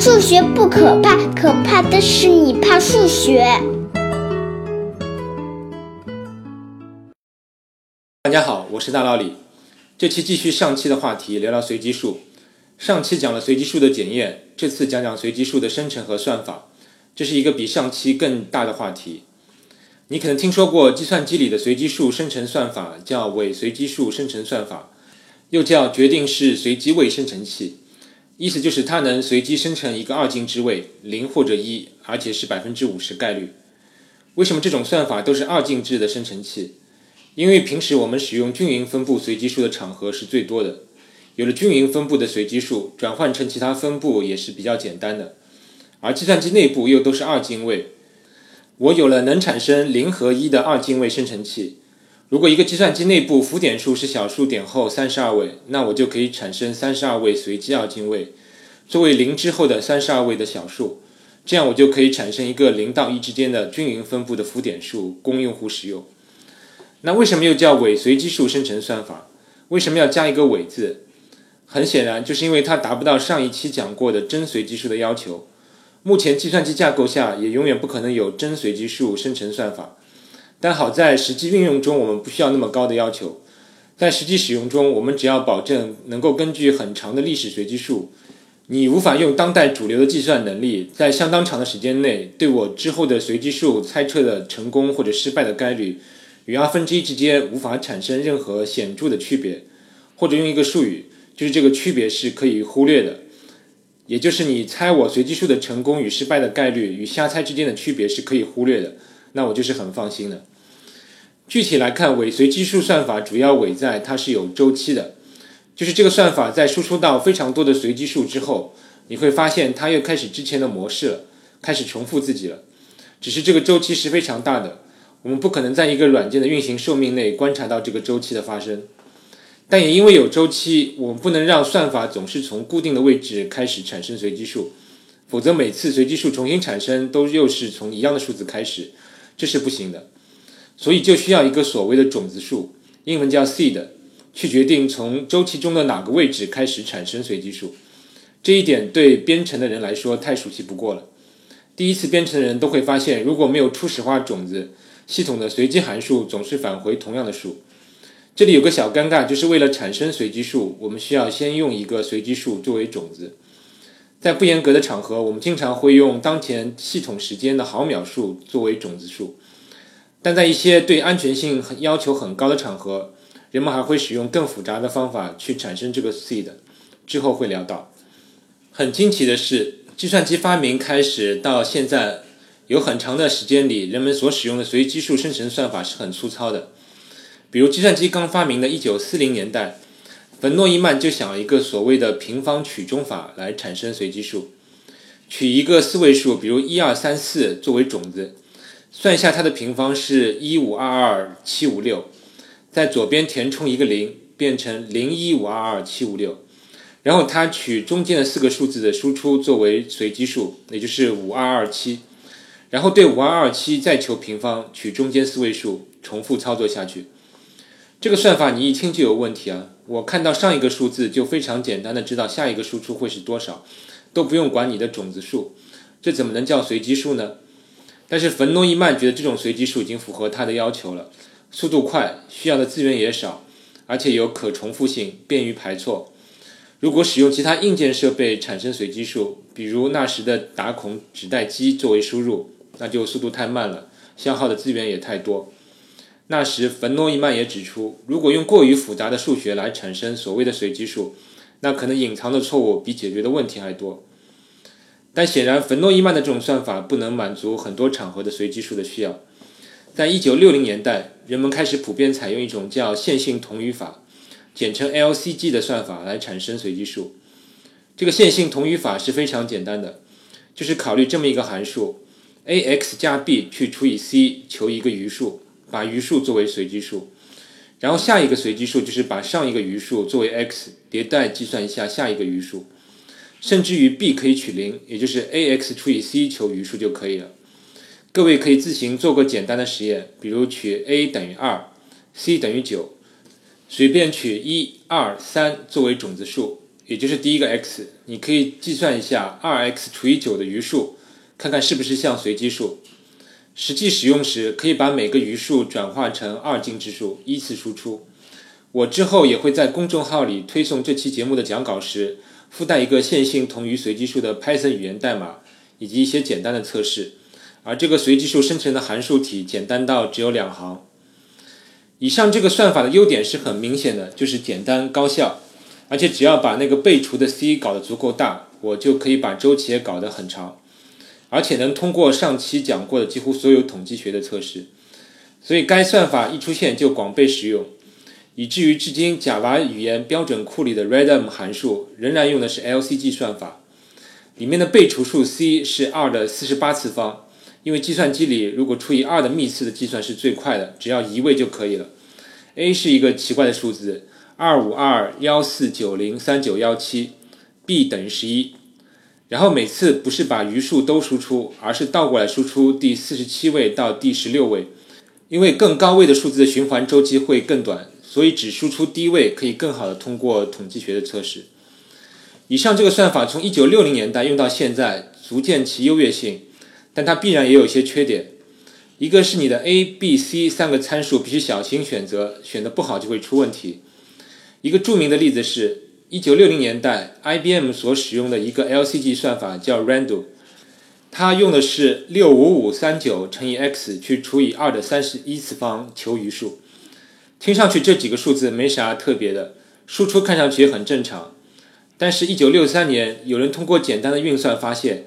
数学不可怕，可怕的是你怕数学。大家好，我是大老李。这期继续上期的话题，聊聊随机数。上期讲了随机数的检验，这次讲讲随机数的生成和算法。这是一个比上期更大的话题。你可能听说过计算机里的随机数生成算法，叫伪随机数生成算法，又叫决定式随机位生成器。意思就是它能随机生成一个二进制位，零或者一，而且是百分之五十概率。为什么这种算法都是二进制的生成器？因为平时我们使用均匀分布随机数的场合是最多的。有了均匀分布的随机数，转换成其他分布也是比较简单的。而计算机内部又都是二进位，我有了能产生零和一的二进位生成器。如果一个计算机内部浮点数是小数点后三十二位，那我就可以产生三十二位随机二进位，作为零之后的三十二位的小数，这样我就可以产生一个零到一之间的均匀分布的浮点数供用户使用。那为什么又叫伪随机数生成算法？为什么要加一个伪字？很显然，就是因为它达不到上一期讲过的真随机数的要求。目前计算机架构下也永远不可能有真随机数生成算法。但好在实际运用中，我们不需要那么高的要求。在实际使用中，我们只要保证能够根据很长的历史随机数，你无法用当代主流的计算能力，在相当长的时间内对我之后的随机数猜测的成功或者失败的概率，与二分之一之间无法产生任何显著的区别，或者用一个术语，就是这个区别是可以忽略的，也就是你猜我随机数的成功与失败的概率与瞎猜之间的区别是可以忽略的，那我就是很放心的。具体来看，伪随机数算法主要伪在它是有周期的，就是这个算法在输出到非常多的随机数之后，你会发现它又开始之前的模式了，开始重复自己了。只是这个周期是非常大的，我们不可能在一个软件的运行寿命内观察到这个周期的发生。但也因为有周期，我们不能让算法总是从固定的位置开始产生随机数，否则每次随机数重新产生都又是从一样的数字开始，这是不行的。所以就需要一个所谓的种子数，英文叫 seed，去决定从周期中的哪个位置开始产生随机数。这一点对编程的人来说太熟悉不过了。第一次编程的人都会发现，如果没有初始化种子，系统的随机函数总是返回同样的数。这里有个小尴尬，就是为了产生随机数，我们需要先用一个随机数作为种子。在不严格的场合，我们经常会用当前系统时间的毫秒数作为种子数。但在一些对安全性很要求很高的场合，人们还会使用更复杂的方法去产生这个 seed，之后会聊到。很惊奇的是，计算机发明开始到现在，有很长的时间里，人们所使用的随机数生成算法是很粗糙的。比如计算机刚发明的1940年代，冯诺依曼就想了一个所谓的平方取中法来产生随机数，取一个四位数，比如一二三四作为种子。算一下它的平方是一五二二七五六，在左边填充一个零，变成零一五二二七五六，然后它取中间的四个数字的输出作为随机数，也就是五二二七，然后对五二二七再求平方，取中间四位数，重复操作下去。这个算法你一听就有问题啊！我看到上一个数字就非常简单的知道下一个输出会是多少，都不用管你的种子数，这怎么能叫随机数呢？但是冯诺依曼觉得这种随机数已经符合他的要求了，速度快，需要的资源也少，而且有可重复性，便于排错。如果使用其他硬件设备产生随机数，比如那时的打孔纸带机作为输入，那就速度太慢了，消耗的资源也太多。那时冯诺依曼也指出，如果用过于复杂的数学来产生所谓的随机数，那可能隐藏的错误比解决的问题还多。但显然，冯诺依曼的这种算法不能满足很多场合的随机数的需要。在一九六零年代，人们开始普遍采用一种叫线性同余法，简称 LCG 的算法来产生随机数。这个线性同余法是非常简单的，就是考虑这么一个函数：ax 加 b 去除以 c，求一个余数，把余数作为随机数。然后下一个随机数就是把上一个余数作为 x，迭代计算一下下一个余数。甚至于 b 可以取零，也就是 ax 除以 c 求余数就可以了。各位可以自行做个简单的实验，比如取 a 等于二，c 等于九，随便取一二三作为种子数，也就是第一个 x，你可以计算一下 2x 除以9的余数，看看是不是像随机数。实际使用时，可以把每个余数转化成二进制数，依次输出。我之后也会在公众号里推送这期节目的讲稿时，附带一个线性同余随机数的 Python 语言代码，以及一些简单的测试。而这个随机数生成的函数体简单到只有两行。以上这个算法的优点是很明显的，就是简单高效，而且只要把那个被除的 c 搞得足够大，我就可以把周期也搞得很长，而且能通过上期讲过的几乎所有统计学的测试。所以该算法一出现就广被使用。以至于至今，Java 语言标准库里的 random 函数仍然用的是 LCG 算法，里面的被除数 c 是2的48次方，因为计算机里如果除以2的幂次的计算是最快的，只要一位就可以了。a 是一个奇怪的数字，252149039017，b 等于11，然后每次不是把余数都输出，而是倒过来输出第47位到第16位，因为更高位的数字的循环周期会更短。所以只输出低位可以更好的通过统计学的测试。以上这个算法从1960年代用到现在，足见其优越性，但它必然也有一些缺点。一个是你的 a、b、c 三个参数必须小心选择，选的不好就会出问题。一个著名的例子是1960年代 IBM 所使用的一个 LCG 算法叫 Rando，它用的是65539乘以 x 去除以2的31次方求余数。听上去这几个数字没啥特别的，输出看上去也很正常。但是1963年，有人通过简单的运算发现，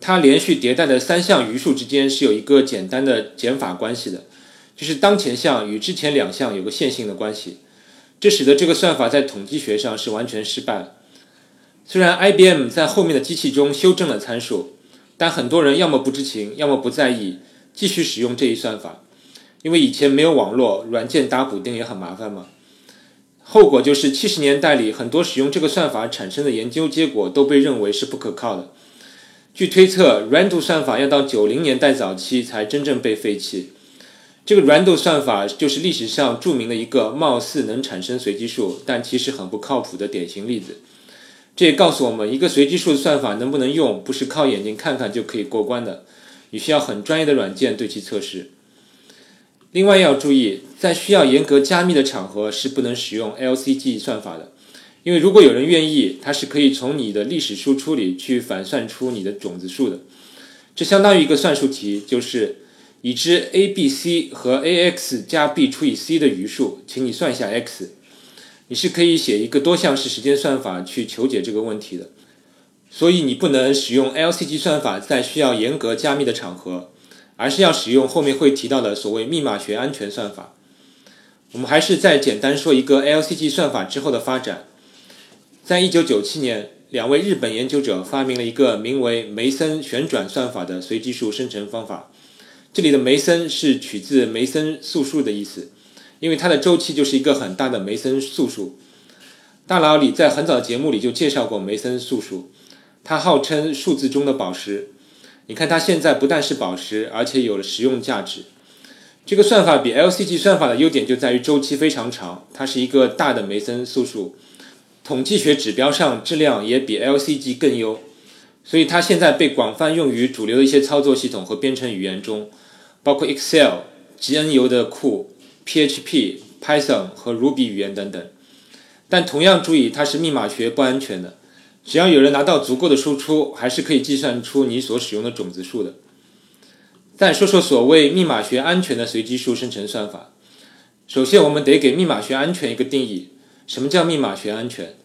它连续迭代的三项余数之间是有一个简单的减法关系的，就是当前项与之前两项有个线性的关系。这使得这个算法在统计学上是完全失败。虽然 IBM 在后面的机器中修正了参数，但很多人要么不知情，要么不在意，继续使用这一算法。因为以前没有网络，软件打补丁也很麻烦嘛。后果就是七十年代里很多使用这个算法产生的研究结果都被认为是不可靠的。据推测，Rando 算法要到九零年代早期才真正被废弃。这个 Rando 算法就是历史上著名的一个貌似能产生随机数，但其实很不靠谱的典型例子。这也告诉我们，一个随机数的算法能不能用，不是靠眼睛看看就可以过关的，你需要很专业的软件对其测试。另外要注意，在需要严格加密的场合是不能使用 LCG 算法的，因为如果有人愿意，它是可以从你的历史输出里去反算出你的种子数的。这相当于一个算术题，就是已知 a、b、c 和 ax 加 b 除以 c 的余数，请你算一下 x。你是可以写一个多项式时间算法去求解这个问题的。所以你不能使用 LCG 算法在需要严格加密的场合。而是要使用后面会提到的所谓密码学安全算法。我们还是再简单说一个 LCG 算法之后的发展。在一九九七年，两位日本研究者发明了一个名为梅森旋转算法的随机数生成方法。这里的梅森是取自梅森素数的意思，因为它的周期就是一个很大的梅森素数。大佬里在很早的节目里就介绍过梅森素数，它号称数字中的宝石。你看它现在不但是宝石，而且有了实用价值。这个算法比 LCG 算法的优点就在于周期非常长，它是一个大的梅森素数，统计学指标上质量也比 LCG 更优，所以它现在被广泛用于主流的一些操作系统和编程语言中，包括 Excel、GNU 的库、PHP、Python 和 Ruby 语言等等。但同样注意，它是密码学不安全的。只要有人拿到足够的输出，还是可以计算出你所使用的种子数的。再说说所谓密码学安全的随机数生成算法。首先，我们得给密码学安全一个定义。什么叫密码学安全？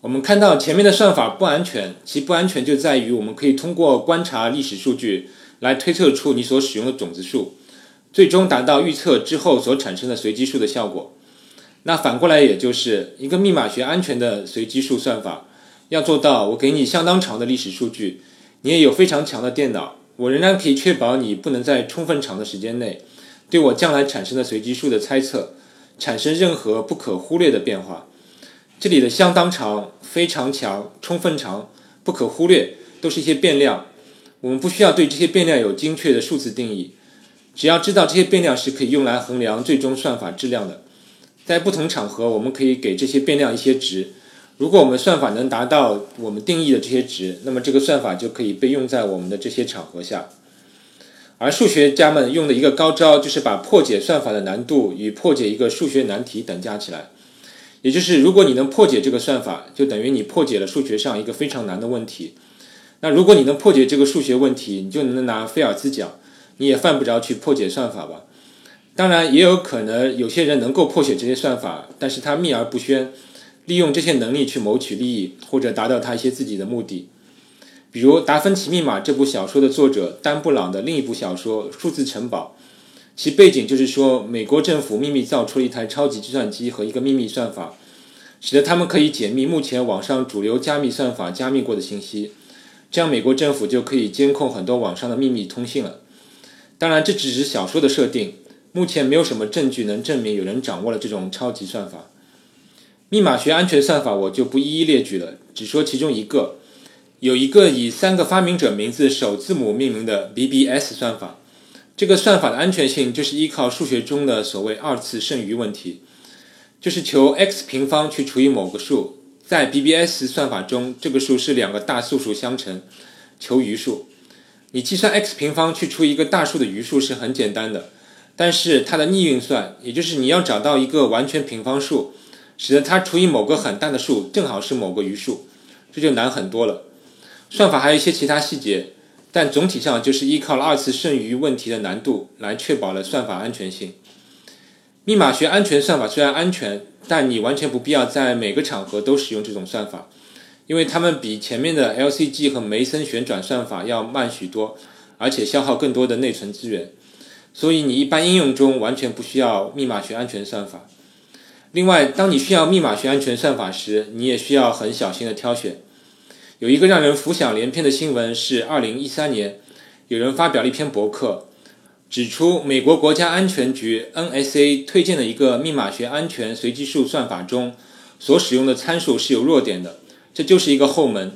我们看到前面的算法不安全，其不安全就在于我们可以通过观察历史数据来推测出你所使用的种子数，最终达到预测之后所产生的随机数的效果。那反过来，也就是一个密码学安全的随机数算法。要做到，我给你相当长的历史数据，你也有非常强的电脑，我仍然可以确保你不能在充分长的时间内，对我将来产生的随机数的猜测产生任何不可忽略的变化。这里的相当长、非常强、充分长、不可忽略，都是一些变量。我们不需要对这些变量有精确的数字定义，只要知道这些变量是可以用来衡量最终算法质量的。在不同场合，我们可以给这些变量一些值。如果我们算法能达到我们定义的这些值，那么这个算法就可以被用在我们的这些场合下。而数学家们用的一个高招，就是把破解算法的难度与破解一个数学难题等价起来。也就是，如果你能破解这个算法，就等于你破解了数学上一个非常难的问题。那如果你能破解这个数学问题，你就能拿菲尔兹奖。你也犯不着去破解算法吧。当然，也有可能有些人能够破解这些算法，但是他秘而不宣，利用这些能力去谋取利益，或者达到他一些自己的目的。比如《达芬奇密码》这部小说的作者丹布朗的另一部小说《数字城堡》，其背景就是说，美国政府秘密造出了一台超级计算机和一个秘密算法，使得他们可以解密目前网上主流加密算法加密过的信息，这样美国政府就可以监控很多网上的秘密通信了。当然，这只是小说的设定。目前没有什么证据能证明有人掌握了这种超级算法。密码学安全算法我就不一一列举了，只说其中一个。有一个以三个发明者名字首字母命名的 BBS 算法。这个算法的安全性就是依靠数学中的所谓二次剩余问题，就是求 x 平方去除以某个数，在 BBS 算法中，这个数是两个大素数相乘，求余数。你计算 x 平方去除一个大数的余数是很简单的，但是它的逆运算，也就是你要找到一个完全平方数，使得它除以某个很大的数正好是某个余数，这就难很多了。算法还有一些其他细节，但总体上就是依靠了二次剩余问题的难度来确保了算法安全性。密码学安全算法虽然安全，但你完全不必要在每个场合都使用这种算法。因为它们比前面的 LCG 和梅森旋转算法要慢许多，而且消耗更多的内存资源，所以你一般应用中完全不需要密码学安全算法。另外，当你需要密码学安全算法时，你也需要很小心的挑选。有一个让人浮想联翩的新闻是，2013年有人发表了一篇博客，指出美国国家安全局 NSA 推荐的一个密码学安全随机数算法中所使用的参数是有弱点的。这就是一个后门，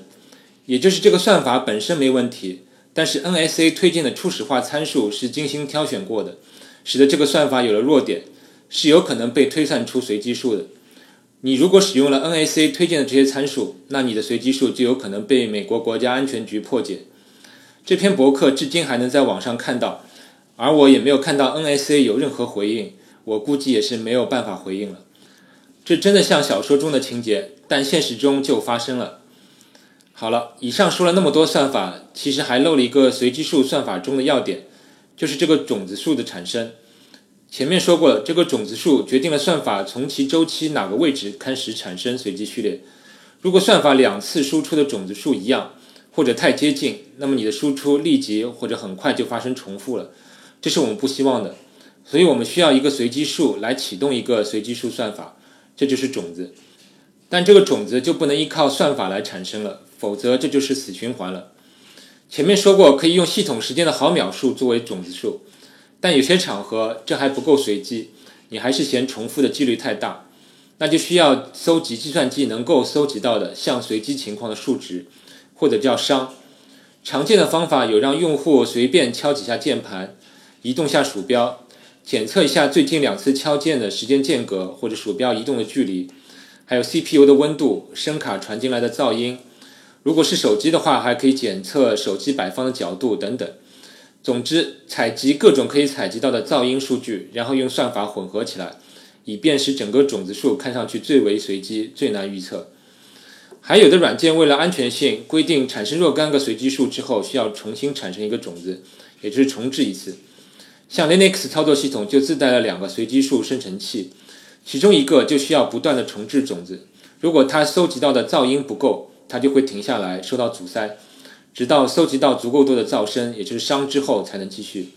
也就是这个算法本身没问题，但是 NSA 推荐的初始化参数是精心挑选过的，使得这个算法有了弱点，是有可能被推算出随机数的。你如果使用了 NAC 推荐的这些参数，那你的随机数就有可能被美国国家安全局破解。这篇博客至今还能在网上看到，而我也没有看到 NAC 有任何回应，我估计也是没有办法回应了。这真的像小说中的情节。但现实中就发生了。好了，以上说了那么多算法，其实还漏了一个随机数算法中的要点，就是这个种子数的产生。前面说过了，这个种子数决定了算法从其周期哪个位置开始产生随机序列。如果算法两次输出的种子数一样，或者太接近，那么你的输出立即或者很快就发生重复了，这是我们不希望的。所以我们需要一个随机数来启动一个随机数算法，这就是种子。但这个种子就不能依靠算法来产生了，否则这就是死循环了。前面说过，可以用系统时间的毫秒数作为种子数，但有些场合这还不够随机，你还是嫌重复的几率太大，那就需要搜集计算机能够搜集到的像随机情况的数值，或者叫熵。常见的方法有让用户随便敲几下键盘，移动下鼠标，检测一下最近两次敲键的时间间隔或者鼠标移动的距离。还有 CPU 的温度、声卡传进来的噪音，如果是手机的话，还可以检测手机摆放的角度等等。总之，采集各种可以采集到的噪音数据，然后用算法混合起来，以便使整个种子数看上去最为随机、最难预测。还有的软件为了安全性，规定产生若干个随机数之后，需要重新产生一个种子，也就是重置一次。像 Linux 操作系统就自带了两个随机数生成器。其中一个就需要不断的重置种子，如果它搜集到的噪音不够，它就会停下来受到阻塞，直到搜集到足够多的噪声，也就是熵之后才能继续。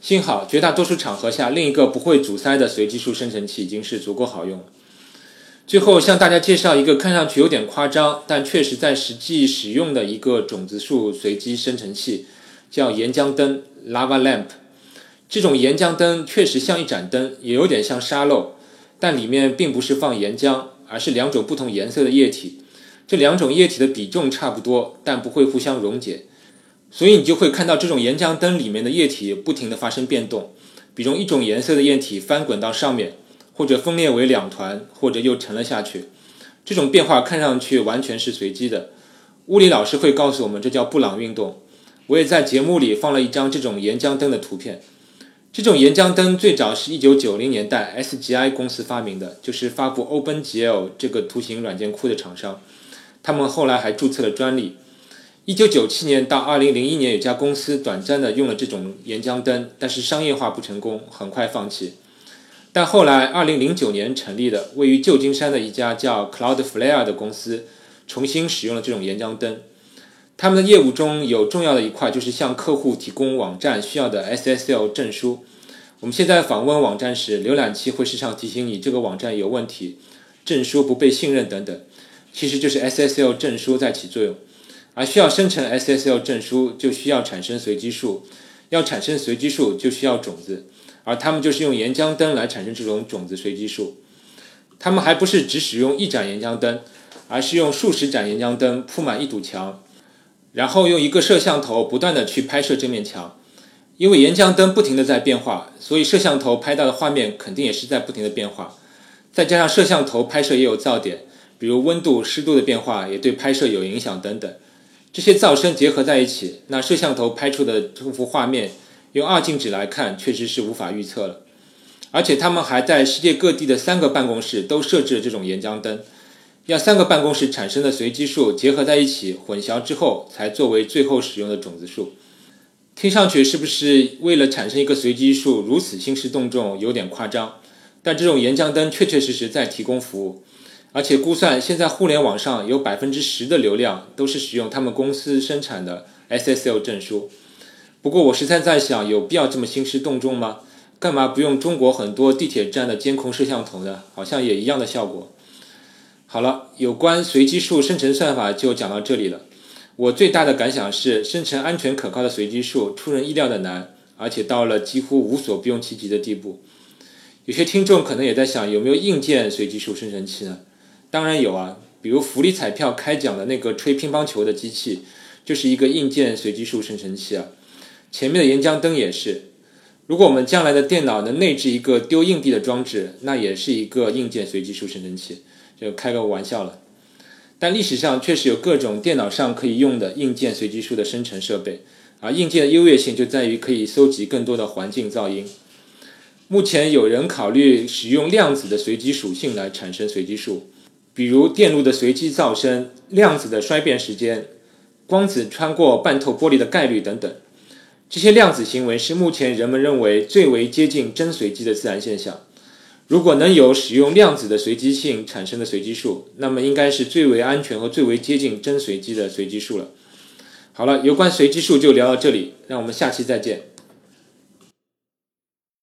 幸好绝大多数场合下，另一个不会阻塞的随机数生成器已经是足够好用。最后向大家介绍一个看上去有点夸张，但确实在实际使用的一个种子数随机生成器，叫岩浆灯 （Lava Lamp）。这种岩浆灯确实像一盏灯，也有点像沙漏。但里面并不是放岩浆，而是两种不同颜色的液体。这两种液体的比重差不多，但不会互相溶解，所以你就会看到这种岩浆灯里面的液体不停地发生变动，比如一种颜色的液体翻滚到上面，或者分裂为两团，或者又沉了下去。这种变化看上去完全是随机的。物理老师会告诉我们，这叫布朗运动。我也在节目里放了一张这种岩浆灯的图片。这种岩浆灯最早是一九九零年代 SGI 公司发明的，就是发布 OpenGL 这个图形软件库的厂商。他们后来还注册了专利。一九九七年到二零零一年，有家公司短暂的用了这种岩浆灯，但是商业化不成功，很快放弃。但后来二零零九年成立的位于旧金山的一家叫 Cloudflare 的公司，重新使用了这种岩浆灯。他们的业务中有重要的一块就是向客户提供网站需要的 SSL 证书。我们现在访问网站时，浏览器会时常提醒你这个网站有问题、证书不被信任等等，其实就是 SSL 证书在起作用。而需要生成 SSL 证书，就需要产生随机数，要产生随机数就需要种子，而他们就是用岩浆灯来产生这种种子随机数。他们还不是只使用一盏岩浆灯，而是用数十盏岩浆灯铺满一堵墙，然后用一个摄像头不断的去拍摄这面墙。因为岩浆灯不停的在变化，所以摄像头拍到的画面肯定也是在不停的变化。再加上摄像头拍摄也有噪点，比如温度、湿度的变化也对拍摄有影响等等。这些噪声结合在一起，那摄像头拍出的这幅画面，用二进制来看，确实是无法预测了。而且他们还在世界各地的三个办公室都设置了这种岩浆灯，要三个办公室产生的随机数结合在一起，混淆之后，才作为最后使用的种子数。听上去是不是为了产生一个随机数如此兴师动众，有点夸张？但这种岩浆灯确确实实在提供服务。而且估算，现在互联网上有百分之十的流量都是使用他们公司生产的 SSL 证书。不过我实在在想，有必要这么兴师动众吗？干嘛不用中国很多地铁站的监控摄像头呢？好像也一样的效果。好了，有关随机数生成算法就讲到这里了。我最大的感想是，生成安全可靠的随机数出人意料的难，而且到了几乎无所不用其极的地步。有些听众可能也在想，有没有硬件随机数生成器呢？当然有啊，比如福利彩票开奖的那个吹乒乓球的机器，就是一个硬件随机数生成器啊。前面的岩浆灯也是。如果我们将来的电脑能内置一个丢硬币的装置，那也是一个硬件随机数生成器，就开个玩笑了。但历史上确实有各种电脑上可以用的硬件随机数的生成设备，而硬件的优越性就在于可以搜集更多的环境噪音。目前有人考虑使用量子的随机属性来产生随机数。比如电路的随机噪声、量子的衰变时间、光子穿过半透玻璃的概率等等，这些量子行为是目前人们认为最为接近真随机的自然现象。如果能有使用量子的随机性产生的随机数，那么应该是最为安全和最为接近真随机的随机数了。好了，有关随机数就聊到这里，让我们下期再见。